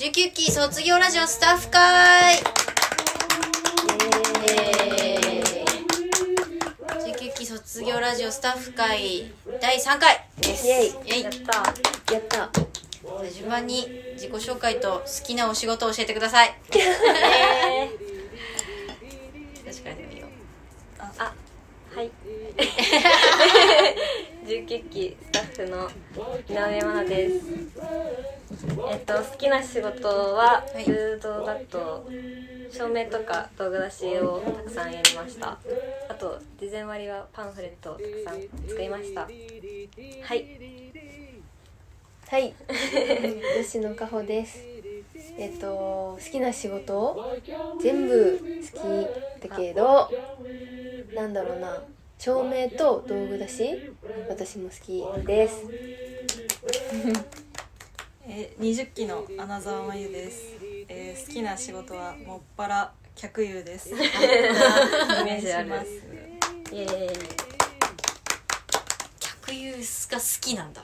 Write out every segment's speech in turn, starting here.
19期卒業ラジオスタッフ会。イエーイ。19期卒業ラジオスタッフ会第3回です。イエイ。やった。やった。順番に自己紹介と好きなお仕事を教えてください。え 確かにいいよ。あはい。19期スタッフの井上真奈ですえっと好きな仕事ははい。フードだと照明とか道具出しをたくさんやりました。あと事前割はパンフレットをたくさん作りました。はい。はい、吉野かほです。えっと好きな仕事全部好きだけどなんだろうな。照明と道具出し私も好きです。えー、20期の穴澤真由です、えー、好きな仕事はもっぱら客優です。お イメージある。願いします。イエーイ客優が好きなんだ。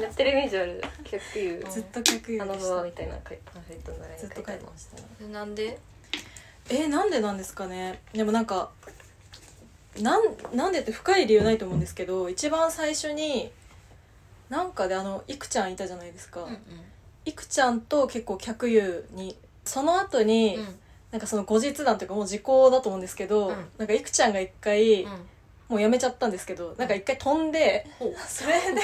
やってるイメージある。結優ずっと客優あのでした。バーみたいなパンフレットのずっと書いてました。なんで？えー、なんでなんですかね。でもなんかなんなんでって深い理由ないと思うんですけど一番最初になんかであのいくちゃんいたじゃないですか、うんうん。いくちゃんと結構客優にその後に、うん。なんかその後日談というかもう時効だと思うんですけど、うん。なんかいくちゃんが一回、うん。もうやめちゃったんですけどなんか一回飛んで、それで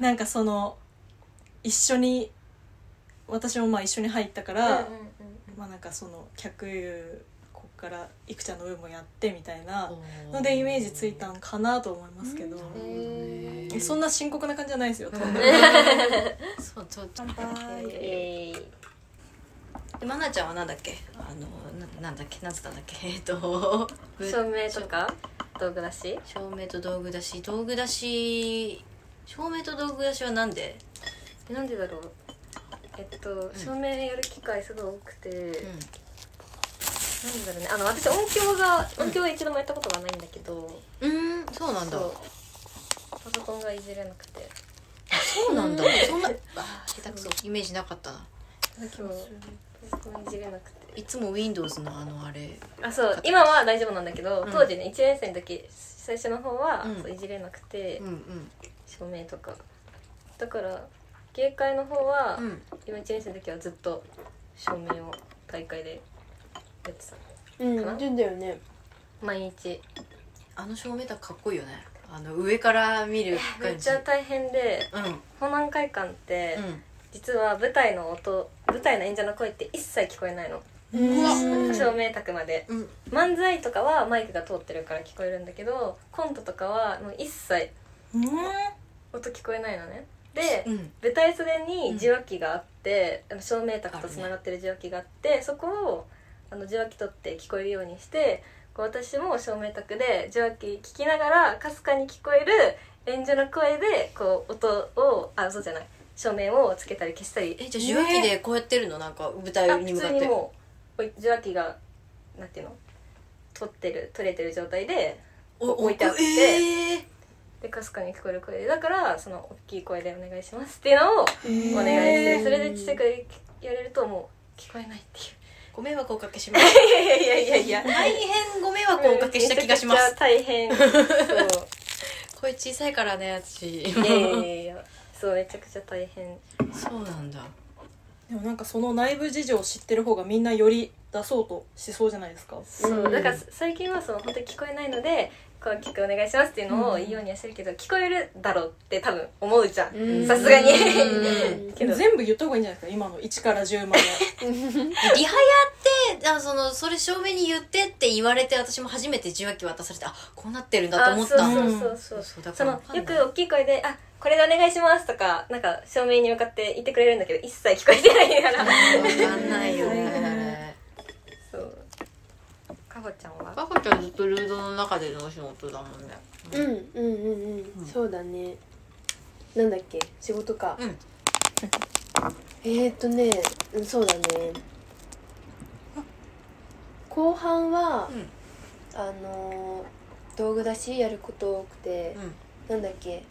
なんかその一緒に私もまあ一緒に入ったから、まあなんかその客優こっからいくちゃんの分もやってみたいなのでイメージついたんかなと思いますけど、へえそんな深刻な感じじゃないですよ そうそう乾杯。イエー。イでまなちゃんはなんだっけ？あのななんだっけ？なんつったんだっけ？えっとぶ照明とか？道具出し？照明と道具出し。道具出し照明と道具出しはなんで？えなんでだろう？えっと照明やる機会すごい多くて、なんでだろうね。あの私音響が音響は一度もやったことがないんだけど、うんうんそうなんだ。そう。パソコンがいじれなくて。そうなんだ。そんなあー下手くそ。イメージなかったな。今日パソコンいじれなくて。いつも Windows のあのあれ。あそう。今は大丈夫なんだけど、うん。当時ね1年生の時最初の方は、うん。そういじれなくて、うんうん。照明とか。だから芸会の方は、うん。今1年生の時はずっと照明を大会でやってた。うん、言うんだよね。毎日。あの照明だかっこいいよね。あの上から見るめっちゃ大変でうん。うん保南会館って、実は舞台の音舞台の演者の声って一切聞こえないの。うん照明卓まで。うん。漫才とかはマイクが通ってるから聞こえるんだけどコントとかはもう一切うん。音聞こえないのね。で、うん。舞台袖に受話器があって、あの照明卓とつながってる受話器があってそこをあの受話器取って聞こえるようにしてこう私も照明卓で受話器聞きながらかすかに聞こえる演者の声でこう音をあそうじゃない。照明をつけたり消したり。えじゃあ受話器でこうやってるの？なんか舞台に向かって。通にもう受話器がなんていうの？取ってる取れてる状態でお置いてあって。えー。でかすかに聞こえる声で。だからその大きい声でお願いしますっていうのをお願いしてそれでちっちゃくやれるともう聞こえないっていうご迷惑をおかけしますいやいやいやいや大変ご迷惑をおかけした気がしまめちゃすくちゃ大変。そう。声小さいからね私。いやいやいや。いやそうめちゃくちゃ大変。そうなんだ。でもなんかその内部事情を知ってる方がみんなより出そうとしそうじゃないですか。そうだから最近はその本当に聞こえないので「こう聞くお願いします」っていうのを言うようにはしてるけど、聞こえるだろうって多分思うじゃうん。んさすがに。全部言った方がいいんじゃないですか今の。1から10まで。リハやってあそのそれ正面に言ってって言われて私も初めて受話器渡されてあこうなってるんだと思った。あそうそうそうそう。そうだかそのよく大きい声で「あこれでお願いします」とかなんか照明に向かって言ってくれるんだけど一切聞こえてないから。わかんないよね ほちゃんは？パパちゃんずっとルードの中でのお仕事だもんね。うんうんうんうん、そうだね。なんだっけ？仕事か。うん。えーっとね、うんそうだね。後半は、うん。あのー道具出しやること多くて、うん。なんだっけ？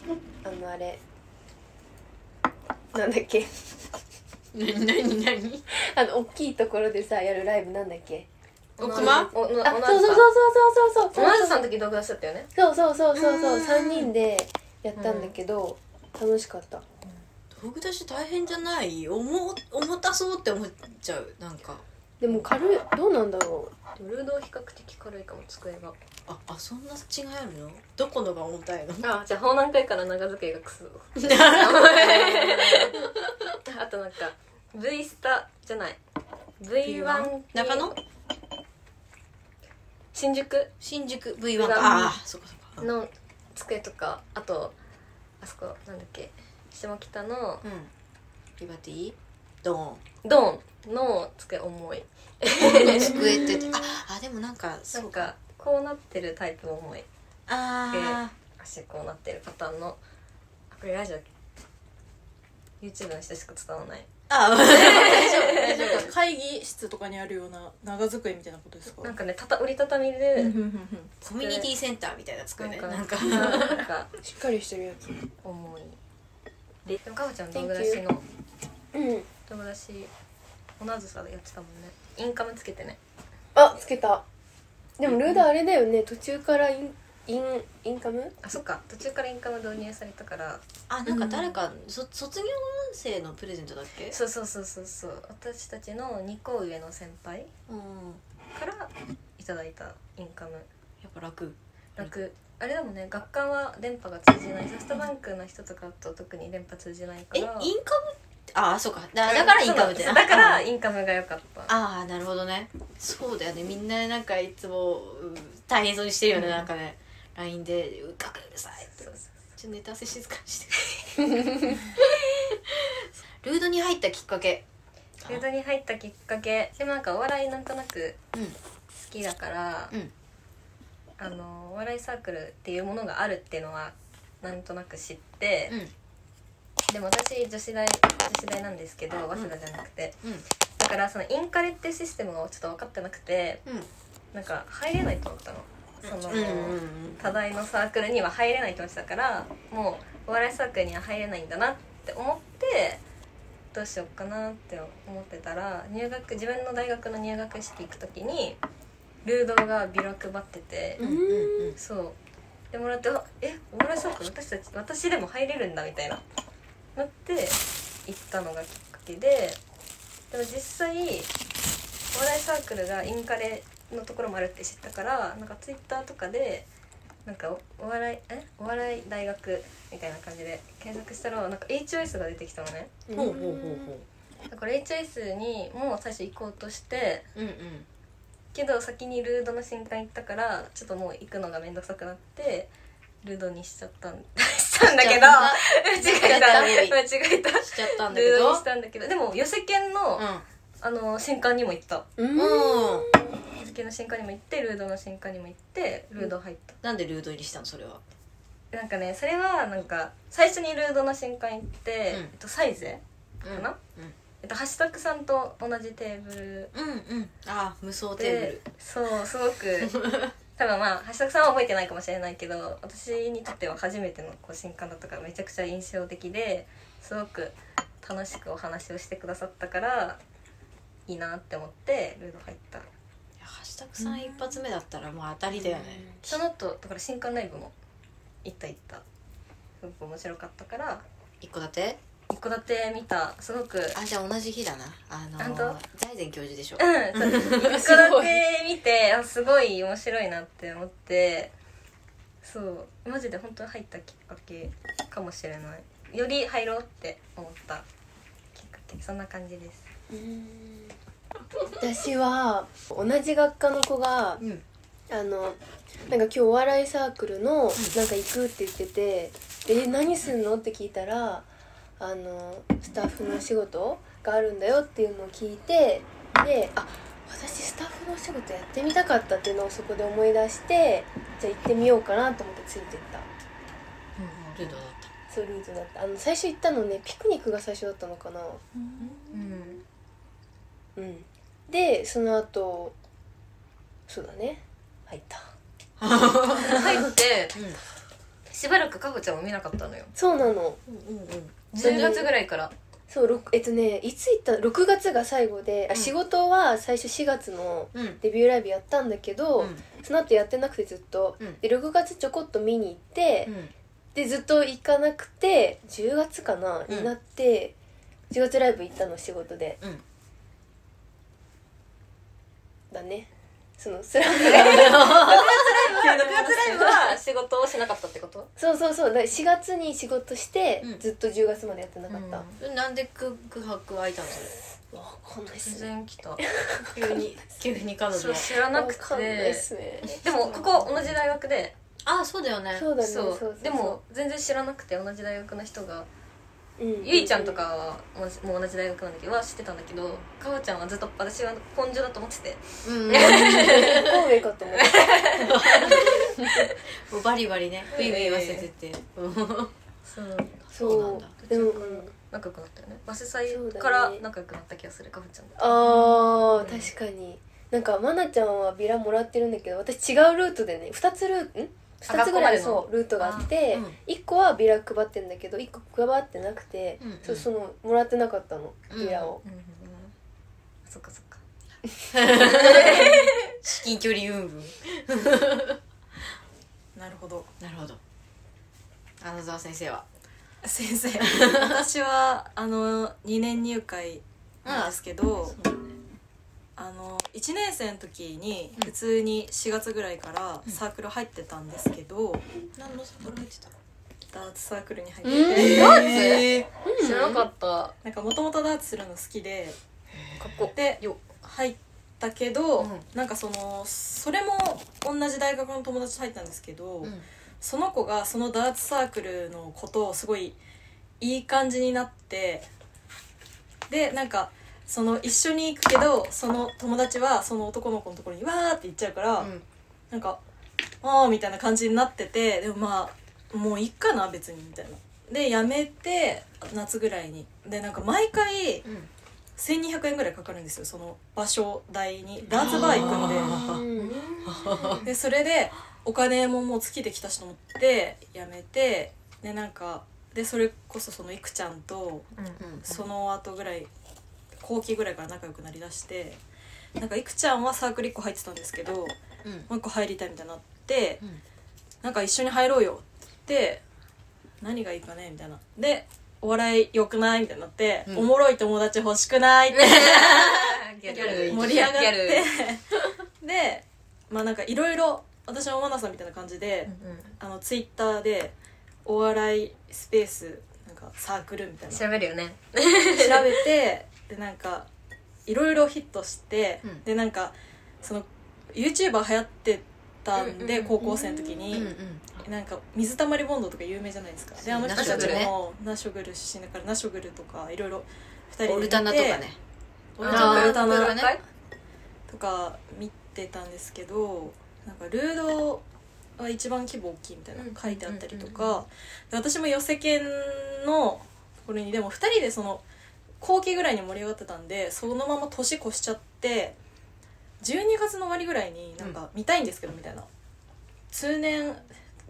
あのあれ。なんだっけ？何何何あの大きいところでさやるライブなんだっけ？おおおあそうそうそうそうそうそうそう。同じさんの時動画出しちゃったよね。そうそうそうそうそう。うん。3人でやったんだけど、楽しかった。道具出し大変じゃない？重重たそうって思っちゃう。なんか。でも軽いどうなんだろでもルード比較的軽いかも机が。ああそんな違いあるの？どこのが重たいの？あじゃあ法南会から長机がクソ あとなんか V スタじゃない。V1 中野？新宿？新宿 V1 かうん。ああそこそこの机とかあとあそこなんだっけ？下北のうん。リバティ？ドーン。ドーンの机重い。机って ああでもなんかなんかこうなってるタイプも重い。あ足こうなってるパターンの。あこれラジオ YouTube の人しか伝わらない。ーあー 大丈夫大丈なんか会議室とかにあるような長机みたいなことですか？なんかねたた折りたたみでコミュニティセンターみたいな机ねななんんか。かなんかうしっかりしてるやつ。重い。ででもかほちゃん道具出しのうん。道具出し同じさでやってたもんね。インカムつけてね。あつけた。でもルーダーあれだよね。途中からインインインカム？あそっか。途中からインカム導入されたから。あなんか誰か、そ卒業生のプレゼントだっけ？そうそうそうそう。そう。私たちの2個上の先輩うんからいただいたインカム。やっぱ楽。楽。あれだもんね。学館は電波が通じない。ソフトバンクの人とかと特に電波通じないかえインらカムって？ああそうか。だだからインカムって。だからあインカムが良かった。ああなるほどね。そうだよね。みんななんかいつもうん大変そうにしてるよね、うん。なんかね LINE で「うかくうるさい」ってそうそうちょっとネタ合わせ静かにして ルードに入ったきっかけ。フードに入ったきっかけ。でもなんかお笑いなんとなくうん。好きだから、うん。あのお笑いサークルっていうものがあるっていうのはなんとなく知って、うん。でも私女子大女子大なんですけど早稲田じゃなくて、うん。だからそのインカレっていうシステムがちょっと分かってなくてうん。なんか入れないと思ったのその、うんうんうん。多大のサークルには入れないと思ってたからもうお笑いサークルには入れないんだなって思ってどうしようかなって思ってたら入学自分の大学の入学式行く時にルードがビラ配ってて、うんうんうん。そう。でもらってあえお笑いサークル私たち私でも入れるんだみたいな。なって行ったのがきっかけででも実際お笑いサークルがインカレのところもあるって知ったからなんかツイッターとかでなんかおお笑いえ？お笑い大学みたいな感じで検索したらなんか HOS が出てきたのね。ほうほうほうほだから HOS にも最初行こうとしてううんうん。けど先にルードの新刊行ったからちょっともう行くのが面倒くさくなってルードにしちゃったん しちゃうんだけど間違えた。間違えた。しちゃったんだけど？ルードにしたんだけどでも寄せ犬の、あの新刊にも行った。うんうん、うん、寄せ犬の新刊にも行ってルードの新刊にも行ってルード入った、なんでルード入りしたの？それは。なんかねそれはなんか最初にルードの新刊行って、うん。えっと、サイゼかな、えっと、ハッシュタグさんと同じテーブル。うんうん。うんあ無双テーブでルそうすごく 多分まあ橋田さんは覚えてないかもしれないけど私にとっては初めてのこう新刊だったからめちゃくちゃ印象的ですごく楽しくお話をしてくださったからいいなって思ってルード入ったいやハッシュタグさん一発目だったらもう当たりだよね、その後だから新刊ライブも行った行った。すごく面白かったから。一戸建て？一戸建て見た。すごく。うんあじゃあ同じ日だな。あの本財前教授でしょ？そう 一戸建て見てあすごい面白いなって思って。そう。マジで本当に入ったきっかけかもしれない。より入ろうって思ったきっかけ。そんな感じです私は同じ学科の子がうん。あのなんか今日お笑いサークルのなんか行くって言ってて「でえ何すんの?」って聞いたらあのスタッフの仕事があるんだよっていうのを聞いてであ私スタッフの仕事やってみたかったっていうのをそこで思い出してじゃあ行ってみようかなと思ってついてった。うん。ルードだった。そうルートだった。あの最初行ったのねピクニックが最初だったのかな。うんうんでその後そうだね。入った。入ってうしばらくかほちゃんを見なかったのよ。そうなの。んうんうん。10月ぐらいから。そうろくえっとねいつ行った6月が最後で、あうん。仕事は最初4月のうん。デビューライブやったんだけど、うん。その後やってなくてずっと、うん。で6月ちょこっと見に行って、うん。でずっと行かなくて10月かな、うん。になって10月ライブ行ったの仕事で。うんだね。そのスラム6月 ライブは仕事をしなかったってこと？そうそうそう。だから4月に仕事して、うん。ずっと10月までやってなかった、うん。なんで空白空いたのわかんないっ突すね。然来た。急に急に彼女知らなくわかんないてっすね。でもここ同じ大学であそうだよね。そうだね。そそううそう。でも全然知らなくて同じ大学の人がうんゆいちゃんとかはもう同じ大学なんだけどは知ってたんだけどかほちゃんはずっと私は本所だと思ってて。うん。神戸かと思ってもうバリバリねブイブイ言わせてて。う。んそうそうなんだ。でも、うん仲良くなったよね。バス祭から仲良くなった気がするかほちゃんと。あー確かに。なんかまなちゃんはビラもらってるんだけど私違うルートでね2つルートん？2つぐらいそうルートがあってあうん。1個はビラ配ってんだけど1個配ってなくて、うん。うんそうそのもらってなかったの。ビラを、うんうんうんそっかそっか。至近距離うんぶ。ん なるほど。なるほど。穴澤先生は？先生私はあの2年入会なんですけどあの1年生の時に普通に4月ぐらいからサークル入ってたんですけど、何のサークル入ってたダーツサークルに入っうんてて、ダーえツ？知らなかった。なんかもともとダーツするの好きでかっこでよ。入ったけど、うん。なんかそのそれも同じ大学の友達と入ったんですけど、うん。その子がそのダーツサークルのことをすごいいい感じになってでなんかその一緒に行くけどその友達はその男の子のところにわーって行っちゃうから、うん。なんかああみたいな感じになっててでもまあもういっかな別にみたいな。でやめて夏ぐらいに。でなんか毎回うん。1200円ぐらいかかるんですよその場所代に。ダーツバー行くんで。うんでそれでお金ももう尽きてきたしと思ってやめてでなんかでそれこそそのいくちゃんとその後ぐらい後期ぐらいから仲良くなりだしてなんかいくちゃんはサークル1個入ってたんですけどもうん。う1個入りたいみたいになってうん。なんか一緒に入ろうよって何がいいかねみたいな。でお笑い良くないみたいになって、うん。おもろい友達欲しくないって。盛り上がって。でまあなんかいろいろ私はマナさんみたいな感じで、あのツイッターでお笑いスペースなんかサークルみたいな。調調べるよね。べてでなんかいろいろヒットして、うん。でなんかその YouTuber 流行ってたんで、うんうんうん。高校生の時うんに、うん。なんか水たまりボンドとか有名じゃないですか。であの人たちナショグルね。もナショグル出身だからナショグルとかいろいろ2人でオルタナとかね。オルタナね。とか見てたんですけどなんかルードは一番規模大きいみたいなうん。書いてあったりとうんうんかで私も寄せ犬のところにでも2人でその後期ぐらいに盛り上がってたんでそのまま年越しちゃって12月の終わりぐらいになんか見たいんですけどみたいな。通年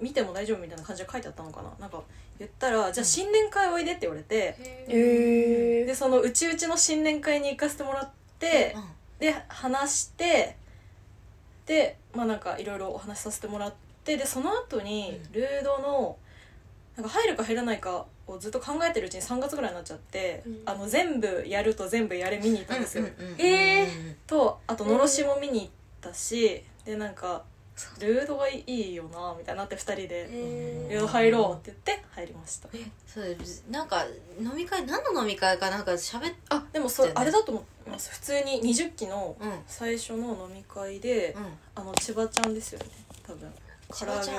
見ても大丈夫みたいな感じで書いてあったのかな。なんか言ったらじゃあ新年会おいでって言われてへえでそのうちうちの新年会に行かせてもらって、で話してでまあなんかいろいろお話しさせてもらってでその後にうん。ルードのなんか入るか入らないかをずっと考えてるうちに3月ぐらいになっちゃって、うん。あの全部やると全部やれ見に行ったんですよ、えとあとのろしも見に行ったしでなんかルードがいいよなみたいになって2人で「ルー。ド入ろう」って言って入りました。そうなんか飲み会何の飲み会かなんか喋っあでもそれあれだと思います。普通に20期のうん。うん最初の飲み会で、あの千葉ちゃんですよね多分唐揚げ。新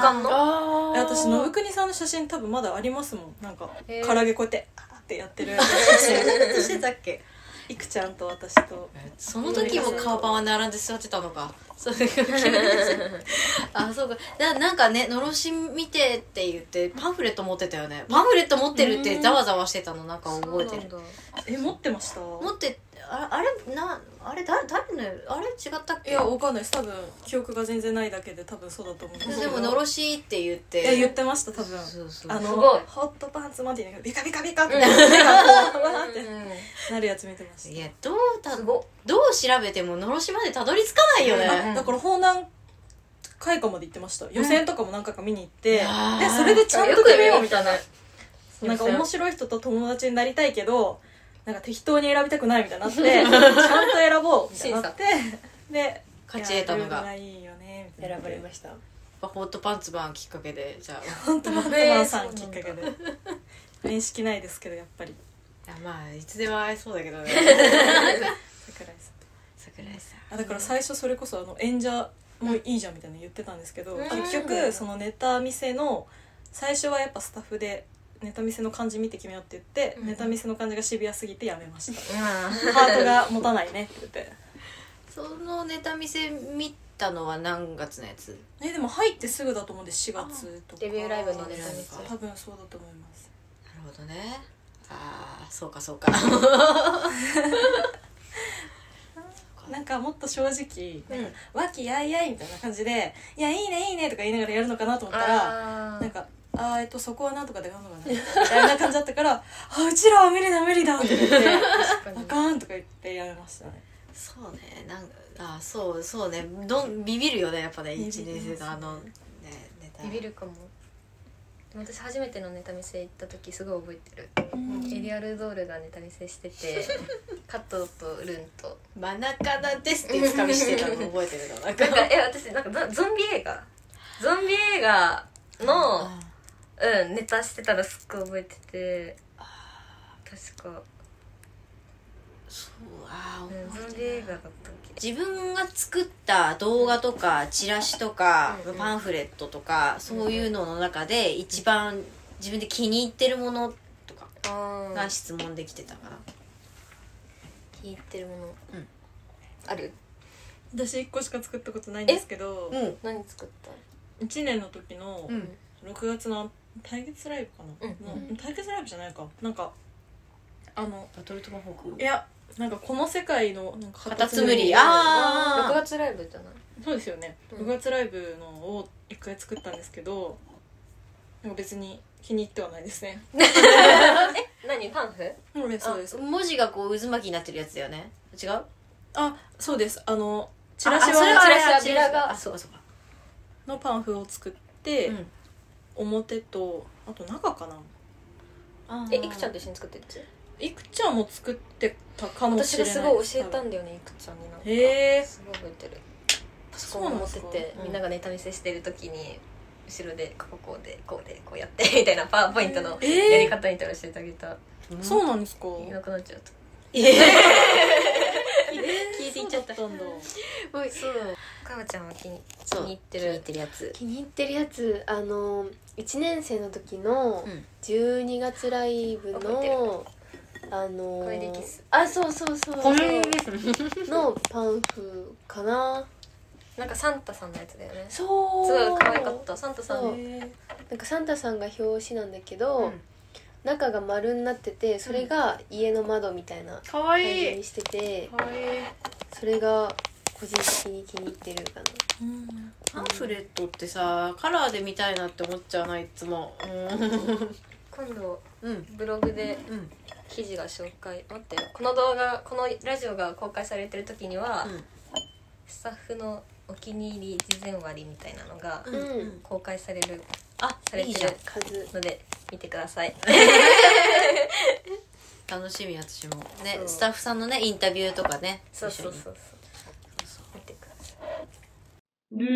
刊の？私信国さんの写真多分まだありますもん。なんか唐揚げこうやってあーってやってる。写真してたっけ？いくちゃんと私と。その時も顔パンは並んで座ってたのか。そういう。あそうか。だなんかねのろし見てって言ってパンフレット持ってたよね。パンフレット持ってるってざわざわしてたの。なんか覚えてる。え持ってました？持ってああれなあれ誰誰のあれ違ったっけ？いやわかんない。です多分記憶が全然ないだけで多分そうだと思う。んですけどでものろしって言って。いや言ってました多分。そうそうあのすごいホットパンツマンって言いながらビカビカビカって目がこうわーってなるやつ見てましたいやどうたすごどう調べてものろしまでたどり着かないよね、うんだから方南会館まで行ってました予選とかも何回か見に行って、いやーでそれでちゃんと決めようみたいなねなんか面白い人と友達になりたいけどなんか適当に選びたくないみたいになって ちゃんと選ぼうみたいになってで勝ち得たのが。いいいよね選ばれました。ホットパンツバーンきっかけでじゃあ。い本当マットマンさんきっかけで。面識ないですけどやっぱり。やまあいつでも会えそうだけどね桜井さん。桜井さあだから最初それこそあの演者もいいじゃんみたいなの言ってたんですけど、うん。結局そのネタ見せの最初はやっぱスタッフでネタ見せの感じ見て決めようって言って、うんネタ見せの感じがシビアすぎてやめました。うんハートが持たないねって言って。んそのネタ見せ見たのは何月のやつ？えでも入ってすぐだと思うんで4月とか。デビューライブのネタ見せ。多分そうだと思います。なるほどね。ああそうかそうか。なんかもっと正直うん「和気あいあい」みたいな感じで「いやいいねいいね」とか言いながらやるのかなと思ったらあなんか「あーえっとそこはなんとかでなんとかね」みたいな感じだったから「あうちらは無理だ無理だ」って言って「あかん」とか言ってやめましたね。そうね。なんかあーそうそうね。どんビビるよねやっぱねビビります1年生のあのねネタ。ビビるかも。私初めてのネタ見せ行った時すごい覚えてる。エリアルドールがネタ見せしててカットとルンと「マナカナです」ってつかみしてたの覚えてるの？なんか。なんかえ私なんかゾゾンビ映画？ゾンビ映画のあうんネタしてたらすっごい覚えてて。確か、そうあーうん、ゾン覚えてないビ映画だったっけ？自分が作った動画とかチラシとかうんうん。パンフレットとかそういうのの中で一番自分で気に入ってるものとかあが質問できてたかな。気に入ってるもの、うん。ある？私1個しか作ったことないんですけどうん。何作った？1年の時のうん。6月の対決ライブかな、うん。の対決ライブじゃないか。なんかあのバトルトマホーク。いやなんかこの世界のなんかカタツムリあ6あー。月ライブじゃない？そうですよね、うん。6月ライブのを一回作ったんですけどなんか別に気に入ってはないですね。何？パンフ？そうですそうです。文字がこう渦巻きになってるやつだよね。違う？あそうです。あのチラシはチラシはチラが。あそうかそうか。のパンフを作って、うん表とあと中かな。えいくちゃんと一緒に作ってるやつ？いくちゃんも作ってたかもし私れないがすごい教えたんだよねいくちゃんになんか。へえすごい覚えてる。パソコンを持っててそうなん。みんながネタ見せしてる時に後ろでこここうでこうでこうやって みたいなパワーポイントのえー。やり方みたいなの教えてあげた。そうなんですか。いなくなっちゃった。聞いていっちゃったそう。そうかわちゃんは気に気そう。に入って気に入っるてるやつ。気に入ってるやつ。あの1年生の時のうん。12月ライブ覚えのあのコメディキス。あそうそうそうこそう。れのパンフかな。なんかサンタさんのやつだよね。すそう。ごい可愛かった。サンタさそう。なんかサンタさんが表紙なんだけど、うん。中が丸になっててそれが家の窓みたいなかわ感じいいにしててかわいい。それが個人的に気に入ってるかな。ーうん。パンフレットってさカラーで見たいなって思っちゃうない？つも。今度うん。ブログでうん。記事が紹介。待ってよ。この動画このラジオが公開されてる時には、うん。スタッフのお気に入り事前割みたいなのがうん。うん公開されるあされてるので見てください。楽しみ私も。ねそう。スタッフさんのねインタビューとかねそうそう一緒に。そう